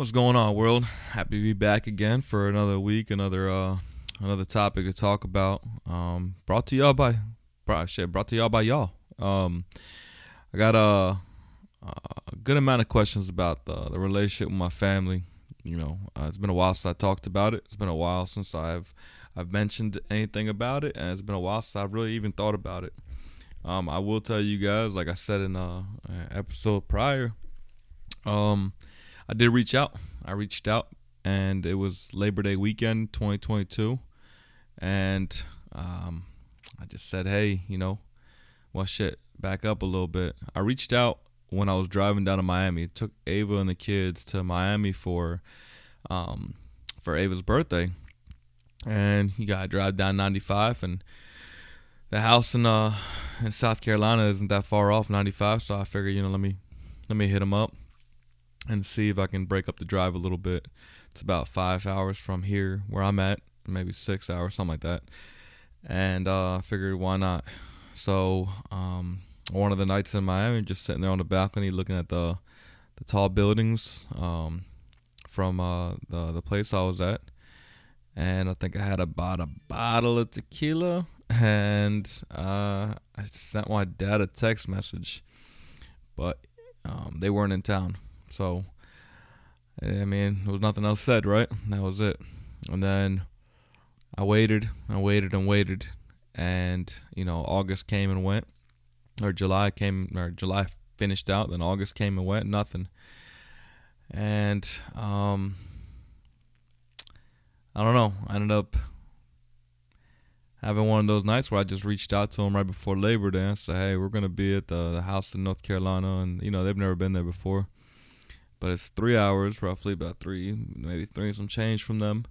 What's going on, world? Happy to be back again for another week, another uh, another topic to talk about. Um, brought to y'all by, brought, shit, brought to y'all by y'all. Um, I got a, a good amount of questions about the, the relationship with my family. You know, uh, it's been a while since I talked about it. It's been a while since I've I've mentioned anything about it, and it's been a while since I've really even thought about it. Um, I will tell you guys, like I said in a, a episode prior, um, I did reach out. I reached out, and it was Labor Day weekend, 2022, and um, I just said, hey, you know, well, shit, back up a little bit. I reached out when I was driving down to Miami. It took Ava and the kids to Miami for um, for Ava's birthday, and you got to drive down 95 and the house in uh in South Carolina isn't that far off 95 so I figured you know let me let me hit him up and see if I can break up the drive a little bit. It's about 5 hours from here where I'm at maybe 6 hours something like that. And uh I figured why not? So um one of the nights in Miami just sitting there on the balcony looking at the the tall buildings um from uh the the place I was at. And I think I had about a bottle of tequila, and uh, I sent my dad a text message, but um, they weren't in town, so I mean, there was nothing else said, right? That was it, and then I waited, I waited and waited, and you know, August came and went, or July came, or July finished out, then August came and went, nothing, and um I don't know. I ended up having one of those nights where I just reached out to them right before Labor Day and said, "Hey, we're gonna be at the, the house in North Carolina, and you know they've never been there before, but it's three hours, roughly about three, maybe three and some change from them,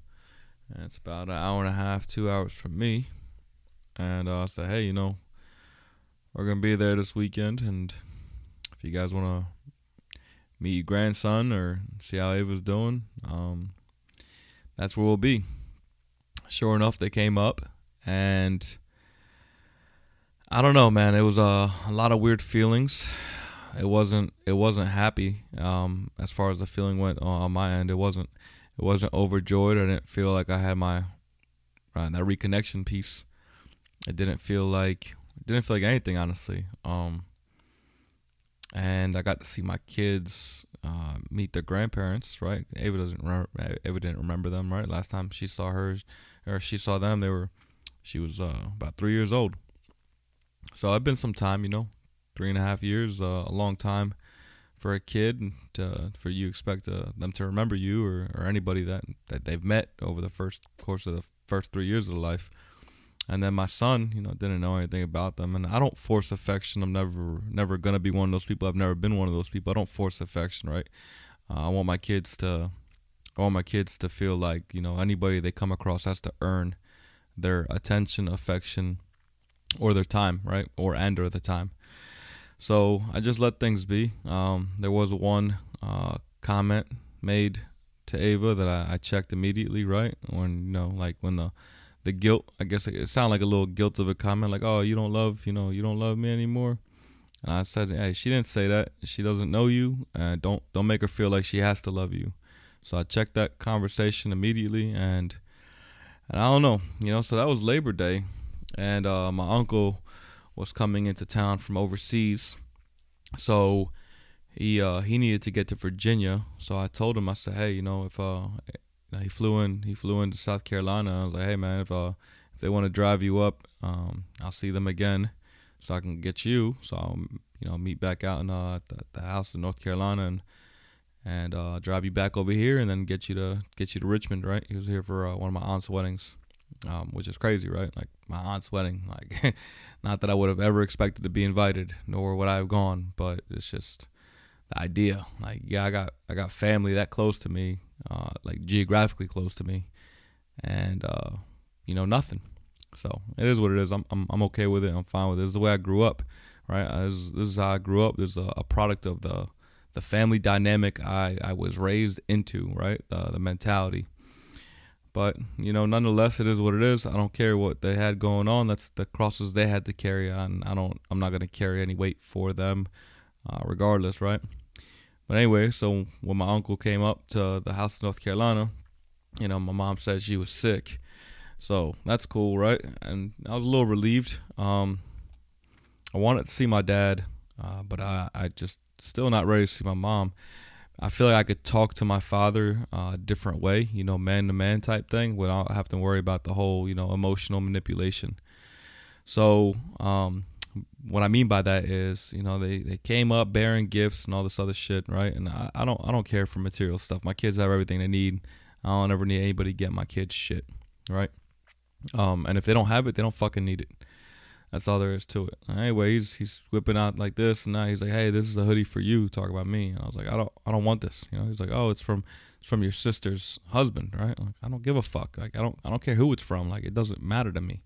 and it's about an hour and a half, two hours from me." And uh, I said, "Hey, you know, we're gonna be there this weekend, and if you guys wanna meet your grandson or see how Ava's doing, um, that's where we'll be. Sure enough, they came up, and I don't know, man. It was a, a lot of weird feelings. It wasn't it wasn't happy um, as far as the feeling went on my end. It wasn't it wasn't overjoyed. I didn't feel like I had my uh, that reconnection piece. It didn't feel like didn't feel like anything honestly. Um, and I got to see my kids uh, meet their grandparents. Right, Ava doesn't remember. Ava didn't remember them. Right, last time she saw hers or she saw them, they were she was uh, about three years old. So I've been some time, you know, three and a half years, uh, a long time for a kid to, for you expect uh, them to remember you or, or anybody that that they've met over the first course of the first three years of their life. And then my son, you know, didn't know anything about them. And I don't force affection. I'm never, never gonna be one of those people. I've never been one of those people. I don't force affection, right? Uh, I want my kids to, I want my kids to feel like you know anybody they come across has to earn their attention, affection, or their time, right? Or and or the time. So I just let things be. Um, there was one uh, comment made to Ava that I, I checked immediately, right? When you know, like when the the guilt. I guess it, it sounded like a little guilt of a comment, like, "Oh, you don't love, you know, you don't love me anymore." And I said, "Hey, she didn't say that. She doesn't know you, and don't don't make her feel like she has to love you." So I checked that conversation immediately, and and I don't know, you know. So that was Labor Day, and uh, my uncle was coming into town from overseas, so he uh, he needed to get to Virginia. So I told him, I said, "Hey, you know, if uh, he flew in he flew into South Carolina. I was like, hey man, if uh if they want to drive you up, um, I'll see them again, so I can get you. So I'll you know meet back out in uh the, the house in North Carolina and and uh, drive you back over here and then get you to get you to Richmond. Right? He was here for uh, one of my aunt's weddings. Um, which is crazy, right? Like my aunt's wedding. Like, not that I would have ever expected to be invited, nor would I have gone, but it's just the idea. Like, yeah, I got I got family that close to me uh, like geographically close to me, and uh, you know nothing. So it is what it is. I'm I'm I'm okay with it. I'm fine with it. This is the way I grew up, right? Uh, this, is, this is how I grew up. This is a, a, product of the the family dynamic I I was raised into, right? The mentality. But you know, nonetheless, it is what it is. I don't care what they had going on. That's the crosses they had to carry on. I don't. I'm not gonna carry any weight for them, uh, regardless, right? But anyway, so when my uncle came up to the house in North Carolina, you know, my mom said she was sick. So that's cool, right? And I was a little relieved. Um, I wanted to see my dad, uh, but I, I just still not ready to see my mom. I feel like I could talk to my father uh, a different way, you know, man to man type thing, without having to worry about the whole, you know, emotional manipulation. So, um, what I mean by that is, you know, they, they came up bearing gifts and all this other shit, right? And I, I don't I don't care for material stuff. My kids have everything they need. I don't ever need anybody to get my kids shit, right? Um, and if they don't have it, they don't fucking need it. That's all there is to it. Anyway, he's he's whipping out like this, and now he's like, "Hey, this is a hoodie for you." Talk about me, and I was like, "I don't, I don't want this." You know, he's like, "Oh, it's from, it's from your sister's husband, right?" Like, I don't give a fuck. Like, I don't, I don't care who it's from. Like, it doesn't matter to me.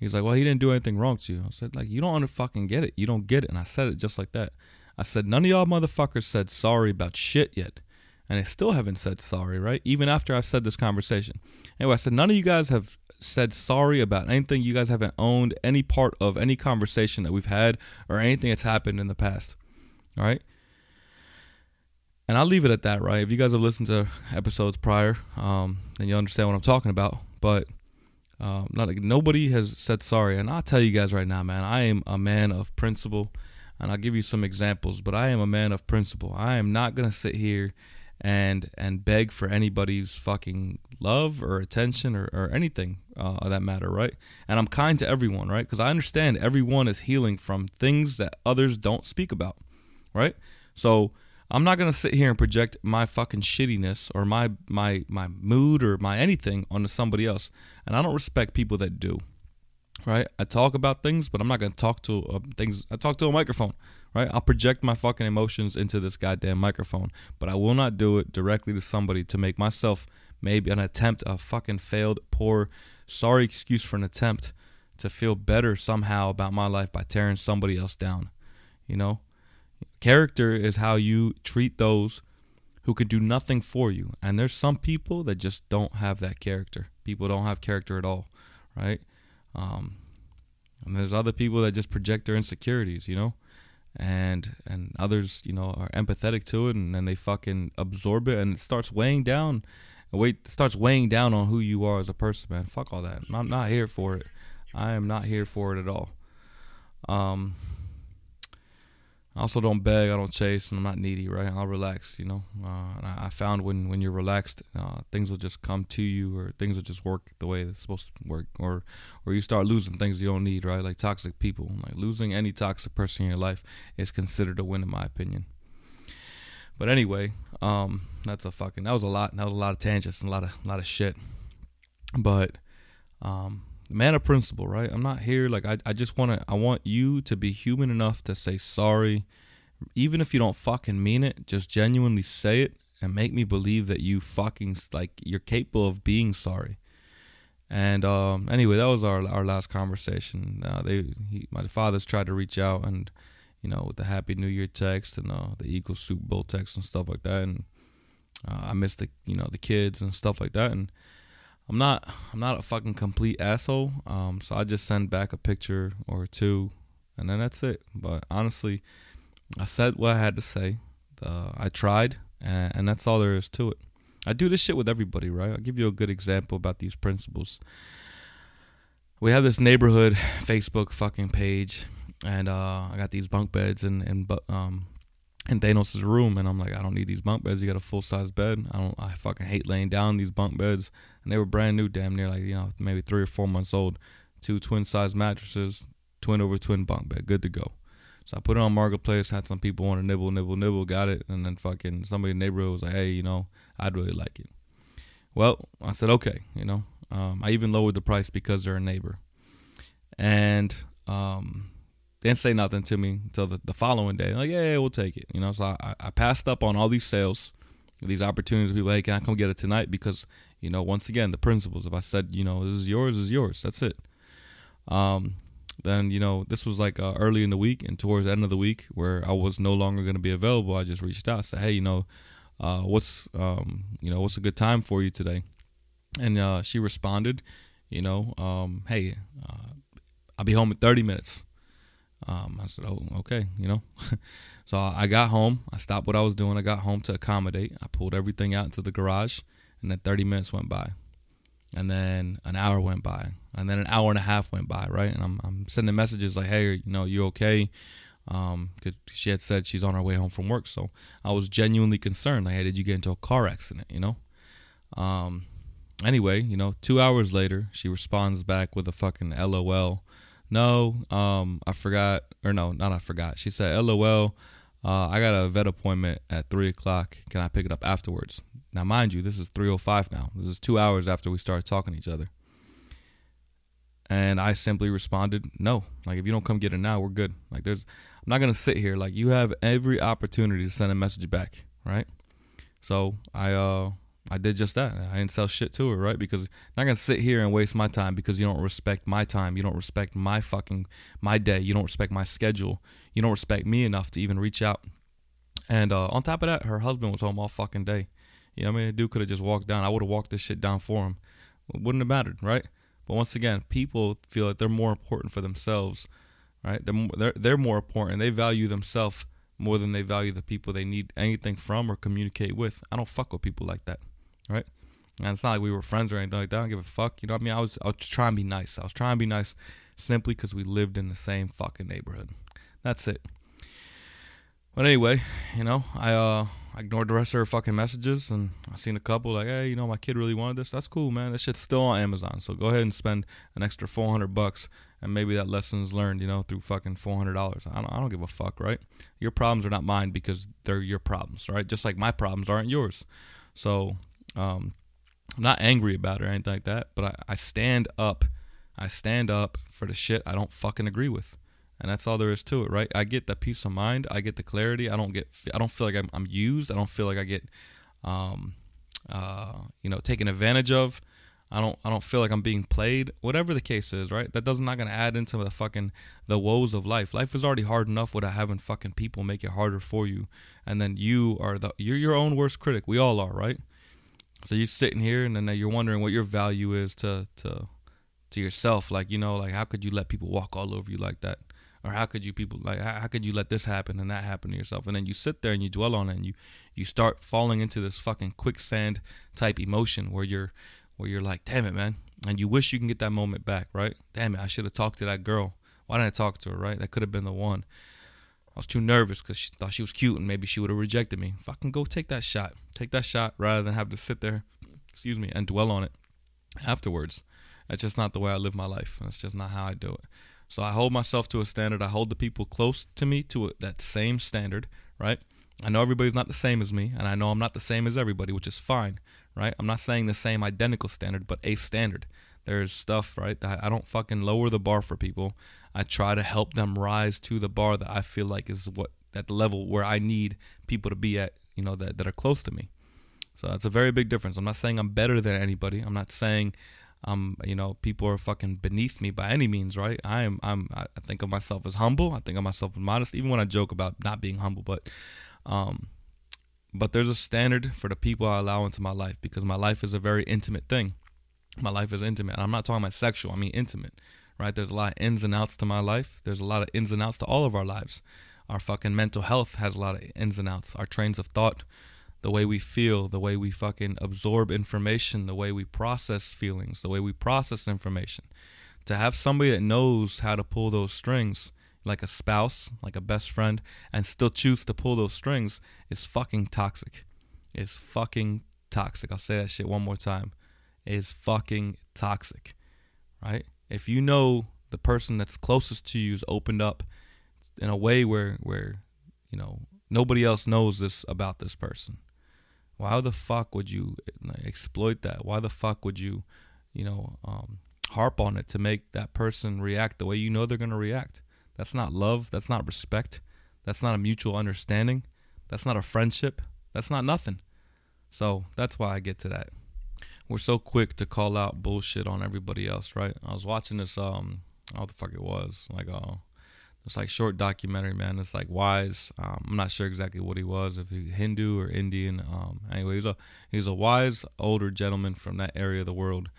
He's like, "Well, he didn't do anything wrong to you." I said, "Like, you don't fucking get it. You don't get it." And I said it just like that. I said, "None of y'all motherfuckers said sorry about shit yet." And I still haven't said sorry, right? Even after I've said this conversation. Anyway, I said none of you guys have said sorry about anything. You guys haven't owned any part of any conversation that we've had or anything that's happened in the past. All right. And I'll leave it at that, right? If you guys have listened to episodes prior, um, then you understand what I'm talking about. But um, not like nobody has said sorry, and I'll tell you guys right now, man. I am a man of principle, and I'll give you some examples. But I am a man of principle. I am not gonna sit here and and beg for anybody's fucking love or attention or, or anything uh, of that matter, right? And I'm kind to everyone, right? Because I understand everyone is healing from things that others don't speak about, right? So I'm not gonna sit here and project my fucking shittiness or my my my mood or my anything onto somebody else, and I don't respect people that do. Right? I talk about things, but I'm not gonna talk to uh, things. I talk to a microphone right? I'll project my fucking emotions into this goddamn microphone, but I will not do it directly to somebody to make myself maybe an attempt, a fucking failed, poor, sorry excuse for an attempt to feel better somehow about my life by tearing somebody else down. You know? Character is how you treat those who could do nothing for you. And there's some people that just don't have that character. People don't have character at all, right? Um, and there's other people that just project their insecurities, you know? And and others you know are empathetic to it and then they fucking absorb it and it starts weighing down wait starts weighing down on who you are as a person man. Fuck all that. I'm not here for it. I am not here for it at all. Um I also don't beg, I don't chase, and I'm not needy, right? I'll relax, you know. Uh, and I, I, found when when you're relaxed, uh, things will just come to you, or things will just work the way it's supposed to work, or or you start losing things you don't need, right? Like toxic people, like losing any toxic person in your life is considered a win, in my opinion. But anyway, um, that's a fucking that was a lot. That was a lot of tangents and a lot of a lot of shit. But um, man of principle, right? I'm not here like I, I just want to I want you to be human enough to say sorry even if you don't fucking mean it, just genuinely say it and make me believe that you fucking like you're capable of being sorry. And um, anyway, that was our our last conversation. Uh, they he, my father's tried to reach out and you know with the Happy New Year text and uh, the Eagles Super Bowl text and stuff like that. And uh, I missed the you know the kids and stuff like that. And I'm not I'm not a fucking complete asshole. Um, so I just send back a picture or two, and then that's it. But honestly, I said what I had to say. Uh, I tried, and, and that's all there is to it. I do this shit with everybody, right? I'll give you a good example about these principles. We have this neighborhood Facebook fucking page, and uh, I got these bunk beds and and um in Thanos' room, and I'm like, I don't need these bunk beds. You got a full size bed. I don't. I fucking hate laying down these bunk beds, and they were brand new, damn near like you know maybe three or four months old. Two twin size mattresses, twin over twin bunk bed, good to go. So I put it on marketplace. Had some people want to nibble, nibble, nibble. Got it, and then fucking somebody in the neighborhood was like, hey, you know, I'd really like it. Well, I said okay, you know. Um, I even lowered the price because they're a neighbor, and um, didn't say nothing to me until the, the following day. Like, yeah, yeah, we'll take it. You know, so I, I passed up on all these sales, these opportunities. People, hey, can I come get it tonight? Because, you know, once again, the principles. If I said, you know, this is yours, is yours. That's it. Um, then, you know, this was like uh, early in the week and towards the end of the week where I was no longer going to be available. I just reached out, said, hey, you know, uh, what's, um, you know, what's a good time for you today? And uh, she responded, you know, um, hey, uh, I'll be home in 30 minutes Um, I said, oh, okay, you know. so I got home. I stopped what I was doing. I got home to accommodate. I pulled everything out into the garage, and then 30 minutes went by, and then an hour went by, and then an hour and a half went by, right? And I'm, I'm sending messages like, hey, you know, you okay? Um, cause she had said she's on her way home from work, so I was genuinely concerned. Like, hey, did you get into a car accident? You know. Um, anyway, you know, two hours later, she responds back with a fucking LOL no, um, I forgot, or no, not I forgot. She said, LOL, uh, I got a vet appointment at three o'clock. Can I pick it up afterwards? Now, mind you, this is 3:05 now. This is two hours after we started talking to each other. And I simply responded, no. Like, if you don't come get it now, we're good. Like, there's, I'm not gonna sit here. Like, you have every opportunity to send a message back, right? So I, uh, I did just that. I didn't sell shit to her, right? Because I'm not gonna sit here and waste my time because you don't respect my time. You don't respect my fucking my day. You don't respect my schedule. You don't respect me enough to even reach out. And uh, on top of that, her husband was home all fucking day. You know what I mean? Dude could have just walked down. I would have walked this shit down for him. It wouldn't have mattered, right? But once again, people feel that they're more important for themselves, right? They're they're, they're more important. They value themselves more than they value the people they need anything from or communicate with. I don't fuck with people like that right? And it's not like we were friends or anything like that. I don't give a fuck. You know what I mean? I was I was trying to be nice. I was trying to be nice simply because we lived in the same fucking neighborhood. That's it. But anyway, you know, I uh I ignored the rest of her fucking messages and I seen a couple like, hey, you know, my kid really wanted this. That's cool, man. This shit's still on Amazon. So go ahead and spend an extra four hundred bucks and maybe that lesson's learned, you know, through fucking four hundred dollars. I don't I don't give a fuck, right? Your problems are not mine because they're your problems, right? Just like my problems aren't yours. So um, I'm not angry about it or anything like that, but I, I stand up. I stand up for the shit I don't fucking agree with. And that's all there is to it, right? I get the peace of mind. I get the clarity. I don't get. I don't feel like I'm, I'm used. I don't feel like I get, um, uh, you know, taken advantage of. I don't. I don't feel like I'm being played. Whatever the case is, right? That does not not gonna add into the fucking the woes of life. Life is already hard enough without having fucking people make it harder for you. And then you are the you're your own worst critic. We all are, right? So you're sitting here and then you're wondering what your value is to to to yourself. Like you know, like how could you let people walk all over you like that? Or how could you people like how, how could you let this happen and that happen to yourself? And then you sit there and you dwell on it and you you start falling into this fucking quicksand type emotion where you're where you're like, damn it, man. And you wish you can get that moment back, right? Damn it, I should have talked to that girl. Why didn't I talk to her, right? That could have been the one. I was too nervous because she thought she was cute and maybe she would have rejected me. Fucking go take that shot. Take that shot rather than have to sit there, excuse me, and dwell on it afterwards. That's just not the way I live my life. That's just not how I do it. So I hold myself to a standard. I hold the people close to me to a, that same standard, right? I know everybody's not the same as me, and I know I'm not the same as everybody, which is fine, right? I'm not saying the same identical standard, but a standard. There's stuff, right, that I don't fucking lower the bar for people. I try to help them rise to the bar that I feel like is what that level where I need people to be at, you know, that, that are close to me. So that's a very big difference. I'm not saying I'm better than anybody. I'm not saying um, you know, people are fucking beneath me by any means, right? I am I'm I think of myself as humble. I think of myself as modest, even when I joke about not being humble, but um but there's a standard for the people I allow into my life because my life is a very intimate thing. My life is intimate. I'm not talking about sexual, I mean intimate right? There's a lot of ins and outs to my life. There's a lot of ins and outs to all of our lives. Our fucking mental health has a lot of ins and outs. Our trains of thought, the way we feel, the way we fucking absorb information, the way we process feelings, the way we process information. To have somebody that knows how to pull those strings, like a spouse, like a best friend, and still choose to pull those strings is fucking toxic. Is fucking toxic. I'll say that shit one more time. Is fucking toxic. Right? If you know the person that's closest to you is opened up in a way where where you know nobody else knows this about this person why the fuck would you exploit that? Why the fuck would you you know um, harp on it to make that person react the way you know they're going to react? That's not love. That's not respect. That's not a mutual understanding. That's not a friendship. That's not nothing. So that's why i get to that we're so quick to call out bullshit on everybody else, right? I was watching this um I what the fuck it was. Like uh it's like short documentary, man. It's like wise. Um, I'm not sure exactly what he was, if he Hindu or Indian. Um, anyway, he's a he's a wise older gentleman from that area of the world,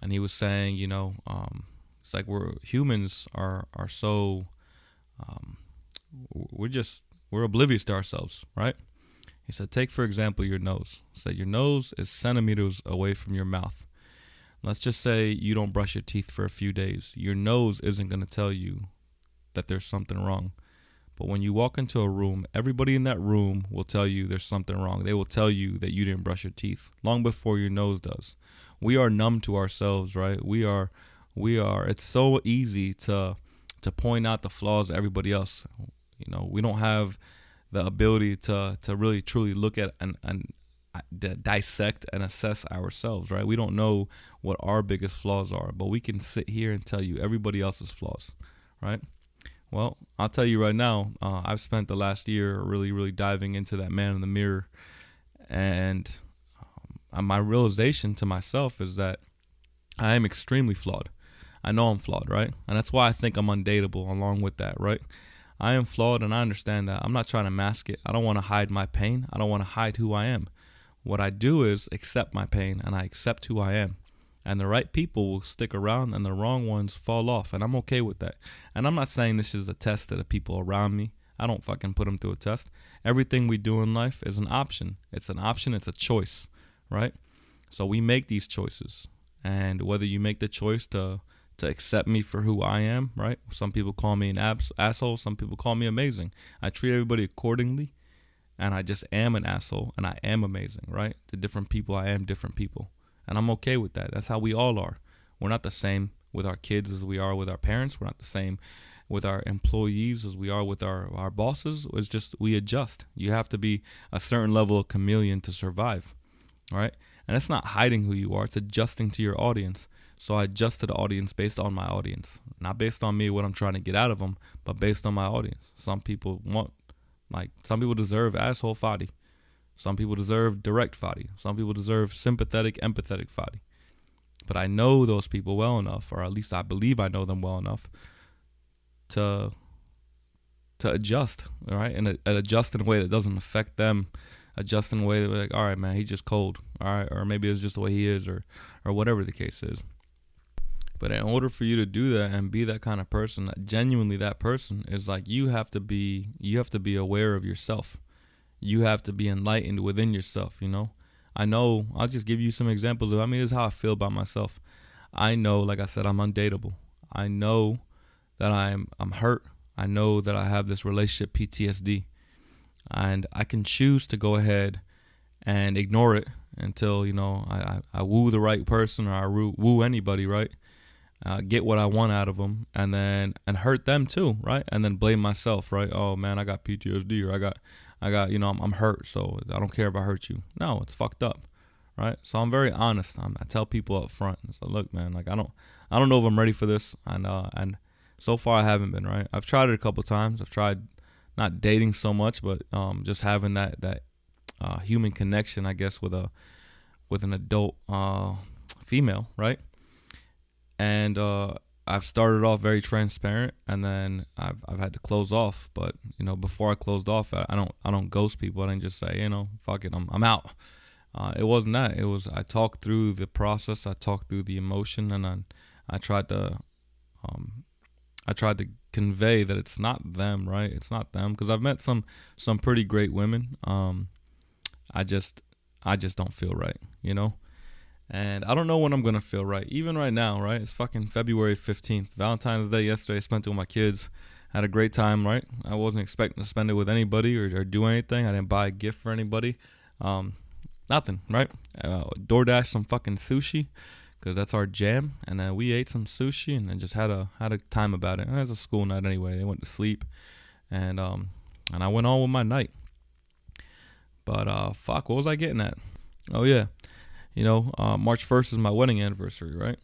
and he was saying, you know, um, it's like we're humans are are so um, we're just we're oblivious to ourselves, right? He said, take for example your nose. He said your nose is centimeters away from your mouth. Let's just say you don't brush your teeth for a few days. Your nose isn't going to tell you that there's something wrong. But when you walk into a room, everybody in that room will tell you there's something wrong. They will tell you that you didn't brush your teeth long before your nose does. We are numb to ourselves, right? We are we are it's so easy to to point out the flaws of everybody else. You know, we don't have the ability to to really truly look at and and dissect and assess ourselves, right? We don't know what our biggest flaws are, but we can sit here and tell you everybody else's flaws, right? Well, I'll tell you right now, uh, I've spent the last year really, really diving into that man in the mirror, and um, my realization to myself is that I am extremely flawed. I know I'm flawed, right? And that's why I think I'm undateable along with that, right? I am flawed and I understand that. I'm not trying to mask it. I don't want to hide my pain. I don't want to hide who I am. What I do is accept my pain and I accept who I am. And the right people will stick around and the wrong ones fall off. And I'm okay with that. And I'm not saying this is a test to the people around me. I don't fucking put them through a test. Everything we do in life is an option. It's an option, it's a choice, right? So we make these choices. And whether you make the choice to to accept me for who I am, right? Some people call me an abs- asshole, some people call me amazing. I treat everybody accordingly, and I just am an asshole, and I am amazing, right? To different people, I am different people, and I'm okay with that. That's how we all are. We're not the same with our kids as we are with our parents. We're not the same with our employees as we are with our, our bosses. It's just we adjust. You have to be a certain level of chameleon to survive, right? And it's not hiding who you are, it's adjusting to your audience. So I adjusted the audience based on my audience, not based on me what I'm trying to get out of them, but based on my audience. Some people want, like, some people deserve asshole Fadi. Some people deserve direct Fadi. Some people deserve sympathetic, empathetic Fadi. But I know those people well enough, or at least I believe I know them well enough, to to adjust, all right, and, and adjust in a way that doesn't affect them. Adjust in a way that like, all right, man, he's just cold, all right, or maybe it's just the way he is, or or whatever the case is. But in order for you to do that and be that kind of person, genuinely that person is like you have to be you have to be aware of yourself. You have to be enlightened within yourself, you know? I know I'll just give you some examples of I mean this is how I feel about myself. I know, like I said, I'm undateable. I know that I'm I'm hurt. I know that I have this relationship PTSD. And I can choose to go ahead and ignore it until, you know, I, I, I woo the right person or I woo, woo anybody, right? Uh, get what I want out of them, and then and hurt them too, right? And then blame myself, right? Oh man, I got PTSD, or I got, I got, you know, I'm, I'm hurt, so I don't care if I hurt you. No, it's fucked up, right? So I'm very honest. I'm, i tell people up front. So look, man, like I don't, I don't know if I'm ready for this, and uh, and so far I haven't been, right? I've tried it a couple times. I've tried not dating so much, but um, just having that that uh, human connection, I guess, with a with an adult uh, female, right? And uh, I've started off very transparent, and then I've I've had to close off. But you know, before I closed off, I, I don't I don't ghost people. I didn't just say you know fuck it, I'm I'm out. Uh, it wasn't that. It was I talked through the process. I talked through the emotion, and I I tried to um I tried to convey that it's not them, right? It's not them because I've met some some pretty great women. Um, I just I just don't feel right, you know. And I don't know when I'm gonna feel right. Even right now, right? It's fucking February 15th, Valentine's Day yesterday. I spent it with my kids. Had a great time, right? I wasn't expecting to spend it with anybody or, or do anything. I didn't buy a gift for anybody. Um, nothing, right? Uh, DoorDash some fucking sushi because that's our jam. And then we ate some sushi and then just had a had a time about it. And it was a school night anyway. They went to sleep, and um, and I went on with my night. But uh, fuck, what was I getting at? Oh yeah, you know, uh, March 1st is my wedding anniversary, right?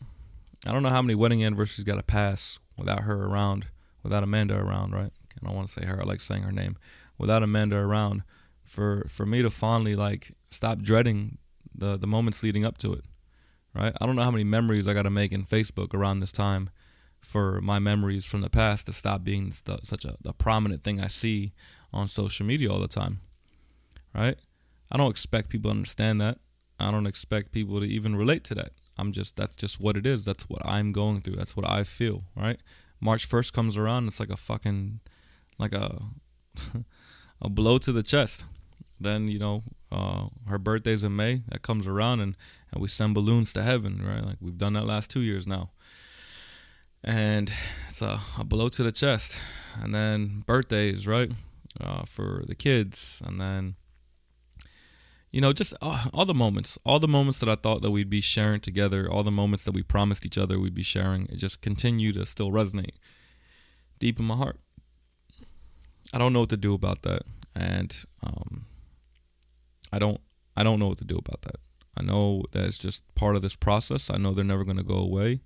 I don't know how many wedding anniversaries got to pass without her around, without Amanda around, right? I don't want to say her. I like saying her name. Without Amanda around, for for me to finally like stop dreading the the moments leading up to it, right? I don't know how many memories I got to make in Facebook around this time for my memories from the past to stop being st- such a the prominent thing I see on social media all the time, right? I don't expect people to understand that. I don't expect people to even relate to that. I'm just that's just what it is. That's what I'm going through. That's what I feel, right? March 1st comes around, it's like a fucking like a a blow to the chest. Then you know uh, her birthday's in May. That comes around and and we send balloons to heaven, right? Like we've done that last two years now. And it's a, a blow to the chest. And then birthdays, right? Uh, for the kids, and then you know, just all, all, the moments, all the moments that I thought that we'd be sharing together, all the moments that we promised each other we'd be sharing, it just continue to still resonate deep in my heart. I don't know what to do about that, and um, I don't, I don't know what to do about that. I know that it's just part of this process. I know they're never going to go away.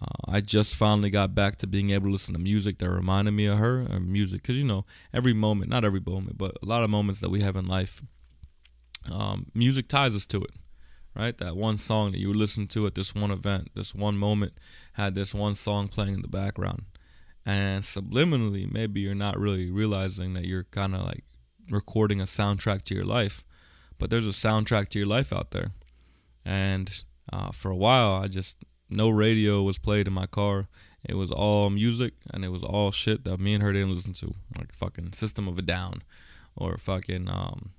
Uh, I just finally got back to being able to listen to music that reminded me of her, or music, because you know, every moment, not every moment, but a lot of moments that we have in life um, music ties us to it, right? That one song that you listen to at this one event, this one moment, had this one song playing in the background. And subliminally, maybe you're not really realizing that you're kind of like recording a soundtrack to your life, but there's a soundtrack to your life out there. And uh, for a while, I just, no radio was played in my car. It was all music and it was all shit that me and her didn't listen to, like fucking System of a Down or fucking um,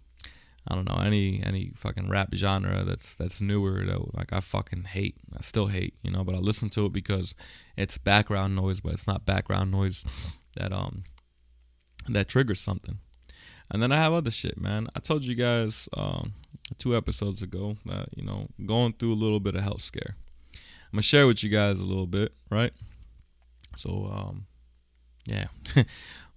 I don't know any any fucking rap genre that's that's newer that like I fucking hate. I still hate, you know, but I listen to it because it's background noise, but it's not background noise that um that triggers something. And then I have other shit, man. I told you guys um, two episodes ago that you know going through a little bit of health scare. I'm gonna share with you guys a little bit, right? So um, yeah,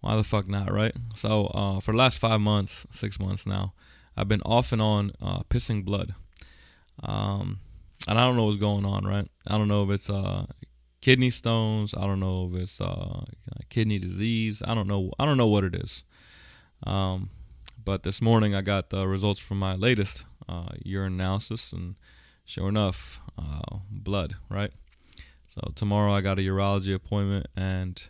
why the fuck not, right? So uh, for the last five months, six months now, I've been off and on uh, pissing blood. Um, and I don't know what's going on, right? I don't know if it's uh, kidney stones. I don't know if it's uh, kidney disease. I don't know. I don't know what it is. Um, but this morning I got the results from my latest uh, urine analysis, and sure enough, uh, blood, right? So tomorrow I got a urology appointment, and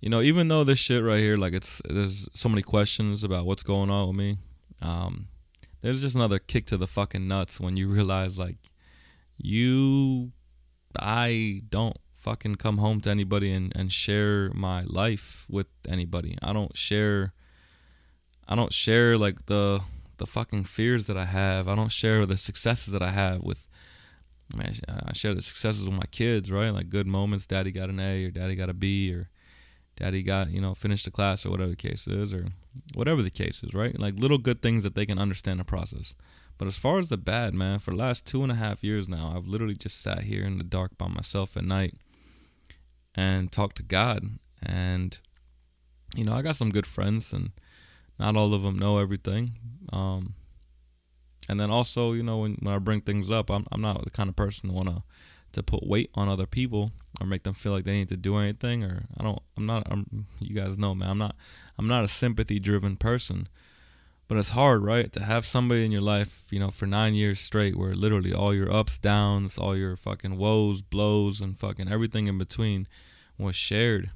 you know, even though this shit right here, like it's there's so many questions about what's going on with me. Um, there's just another kick to the fucking nuts when you realize like you I don't fucking come home to anybody and, and share my life with anybody. I don't share I don't share like the the fucking fears that I have. I don't share the successes that I have with I, I share the successes with my kids, right? Like good moments, daddy got an A or daddy got a B or daddy got, you know, finished the class or whatever the case is or whatever the case is, right? Like little good things that they can understand the process. But as far as the bad, man, for the last two and a half years now, I've literally just sat here in the dark by myself at night and talked to God. And, you know, I got some good friends, and not all of them know everything. Um, and then also, you know, when, when I bring things up, I'm, I'm not the kind of person to want to to put weight on other people or make them feel like they need to do anything or I don't I'm not I'm you guys know man I'm not I'm not a sympathy driven person. But it's hard right to have somebody in your life you know for 9 years straight where literally all your ups downs all your fucking woes blows and fucking everything in between was shared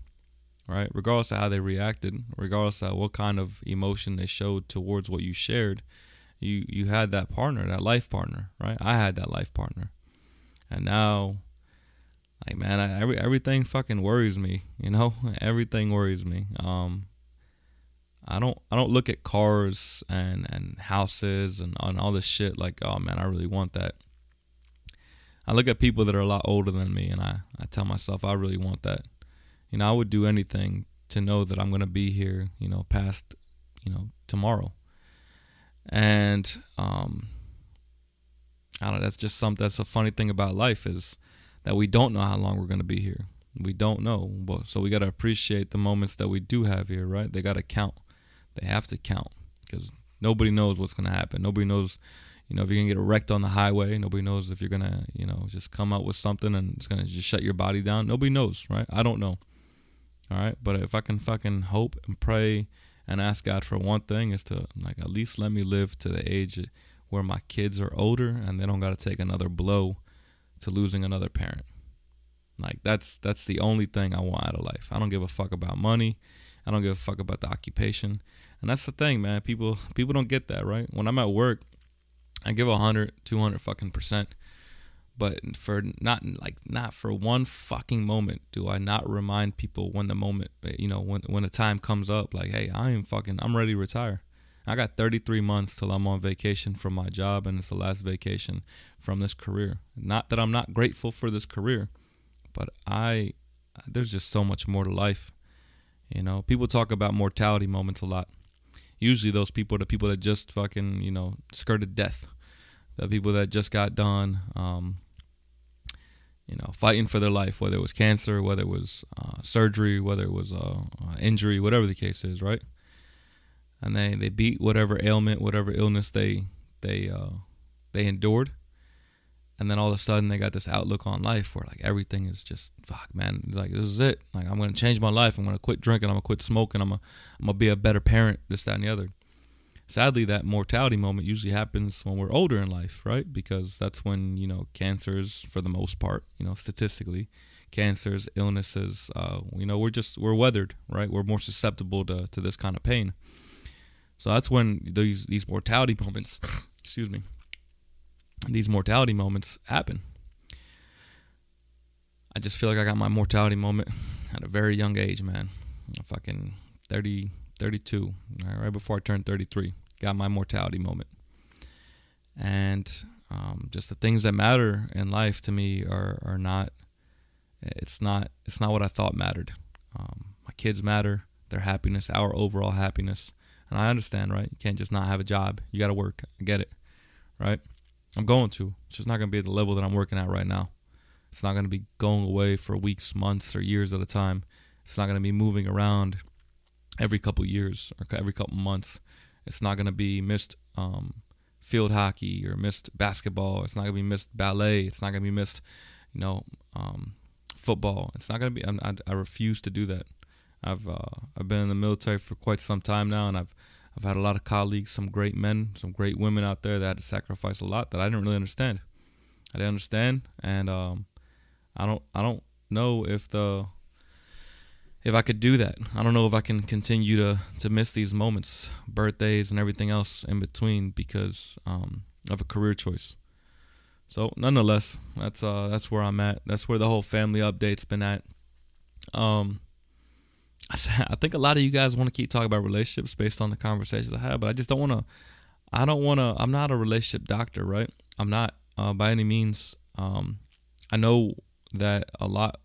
right? Regardless of how they reacted regardless of what kind of emotion they showed towards what you shared you you had that partner that life partner right? I had that life partner. And now like man I, every everything fucking worries me you know everything worries me um i don't i don't look at cars and and houses and, and all this shit like oh man i really want that i look at people that are a lot older than me and i i tell myself i really want that you know i would do anything to know that i'm to be here you know past you know tomorrow and um I don't know. That's just something. That's a funny thing about life is that we don't know how long we're going to be here. We don't know. But so we got to appreciate the moments that we do have here, right? They got to count. They have to count because nobody knows what's going to happen. Nobody knows, you know, if you're going to get wrecked on the highway. Nobody knows if you're going to, you know, just come out with something and it's going to just shut your body down. Nobody knows, right? I don't know. All right. But if I can fucking hope and pray and ask God for one thing is to, like, at least let me live to the age where my kids are older and they don't got to take another blow to losing another parent. Like that's that's the only thing I want out of life. I don't give a fuck about money. I don't give a fuck about the occupation. And that's the thing, man. People people don't get that, right? When I'm at work, I give 100, 200 fucking percent. But for not like not for one fucking moment do I not remind people when the moment you know when when the time comes up like hey I am fucking I'm ready to retire. I got 33 months till I'm on vacation from my job and it's the last vacation from this career. Not that I'm not grateful for this career, but I there's just so much more to life. You know, people talk about mortality moments a lot. Usually those people are the people that just fucking, you know, skirted death. The people that just got done um, you know, fighting for their life, whether it was cancer, whether it was uh, surgery, whether it was uh, injury, whatever the case is, right? And they, they beat whatever ailment, whatever illness they they uh, they endured, and then all of a sudden they got this outlook on life where like everything is just fuck, man, like this is it. Like I'm gonna change my life. I'm gonna quit drinking. I'm gonna quit smoking. I'm gonna I'm gonna be a better parent. This, that, and the other sadly that mortality moment usually happens when we're older in life right because that's when you know cancers for the most part you know statistically cancers illnesses uh, you know we're just we're weathered right we're more susceptible to, to this kind of pain so that's when these these mortality moments excuse me these mortality moments happen i just feel like i got my mortality moment at a very young age man fucking 30 32 right before i turned 33 got my mortality moment. And um, just the things that matter in life to me are, are not it's not it's not what I thought mattered. Um, my kids matter, their happiness, our overall happiness. And I understand, right? You can't just not have a job. You got to work. I get it, right? I'm going to. It's just not going to be at the level that I'm working at right now. It's not going to be going away for weeks, months, or years at a time. It's not going to be moving around every couple years or every couple months. It's not going to be missed um, field hockey or missed basketball. It's not going to be missed ballet. It's not going to be missed, you know, um, football. It's not going to be. I, I refuse to do that. I've uh, I've been in the military for quite some time now, and I've I've had a lot of colleagues, some great men, some great women out there that had to sacrifice a lot that I didn't really understand. I didn't understand, and um, I don't I don't know if the if I could do that. I don't know if I can continue to to miss these moments, birthdays and everything else in between because um, of a career choice. So nonetheless, that's uh that's where I'm at. That's where the whole family update's been at. Um, I think a lot of you guys want to keep talking about relationships based on the conversations I have, but I just don't want to. I don't want to. I'm not a relationship doctor, right? I'm not uh, by any means. Um, I know that a lot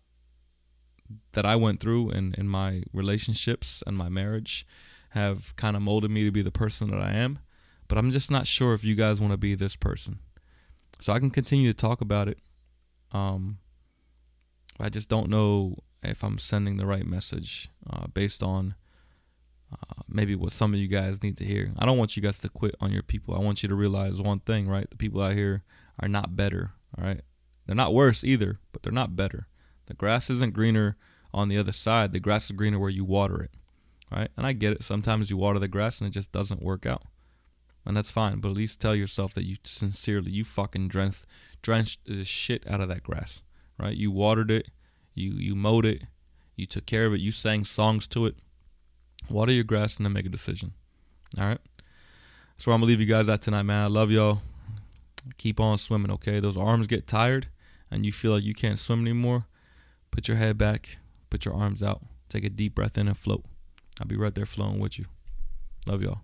that I went through in, in my relationships and my marriage have kind of molded me to be the person that I am. But I'm just not sure if you guys want to be this person. So I can continue to talk about it. Um, I just don't know if I'm sending the right message uh, based on uh, maybe what some of you guys need to hear. I don't want you guys to quit on your people. I want you to realize one thing, right? The people out here are not better, all right? They're not worse either, but they're not better. The grass isn't greener on the other side. The grass is greener where you water it. Right? And I get it. Sometimes you water the grass and it just doesn't work out. And that's fine. But at least tell yourself that you sincerely, you fucking drenched, drenched the shit out of that grass. Right? You watered it. You, you mowed it. You took care of it. You sang songs to it. Water your grass and then make a decision. All right? So I'm going to leave you guys at tonight, man. I love y'all. Keep on swimming, okay? Those arms get tired and you feel like you can't swim anymore Put your head back, put your arms out, take a deep breath in and float. I'll be right there flowing with you. Love y'all.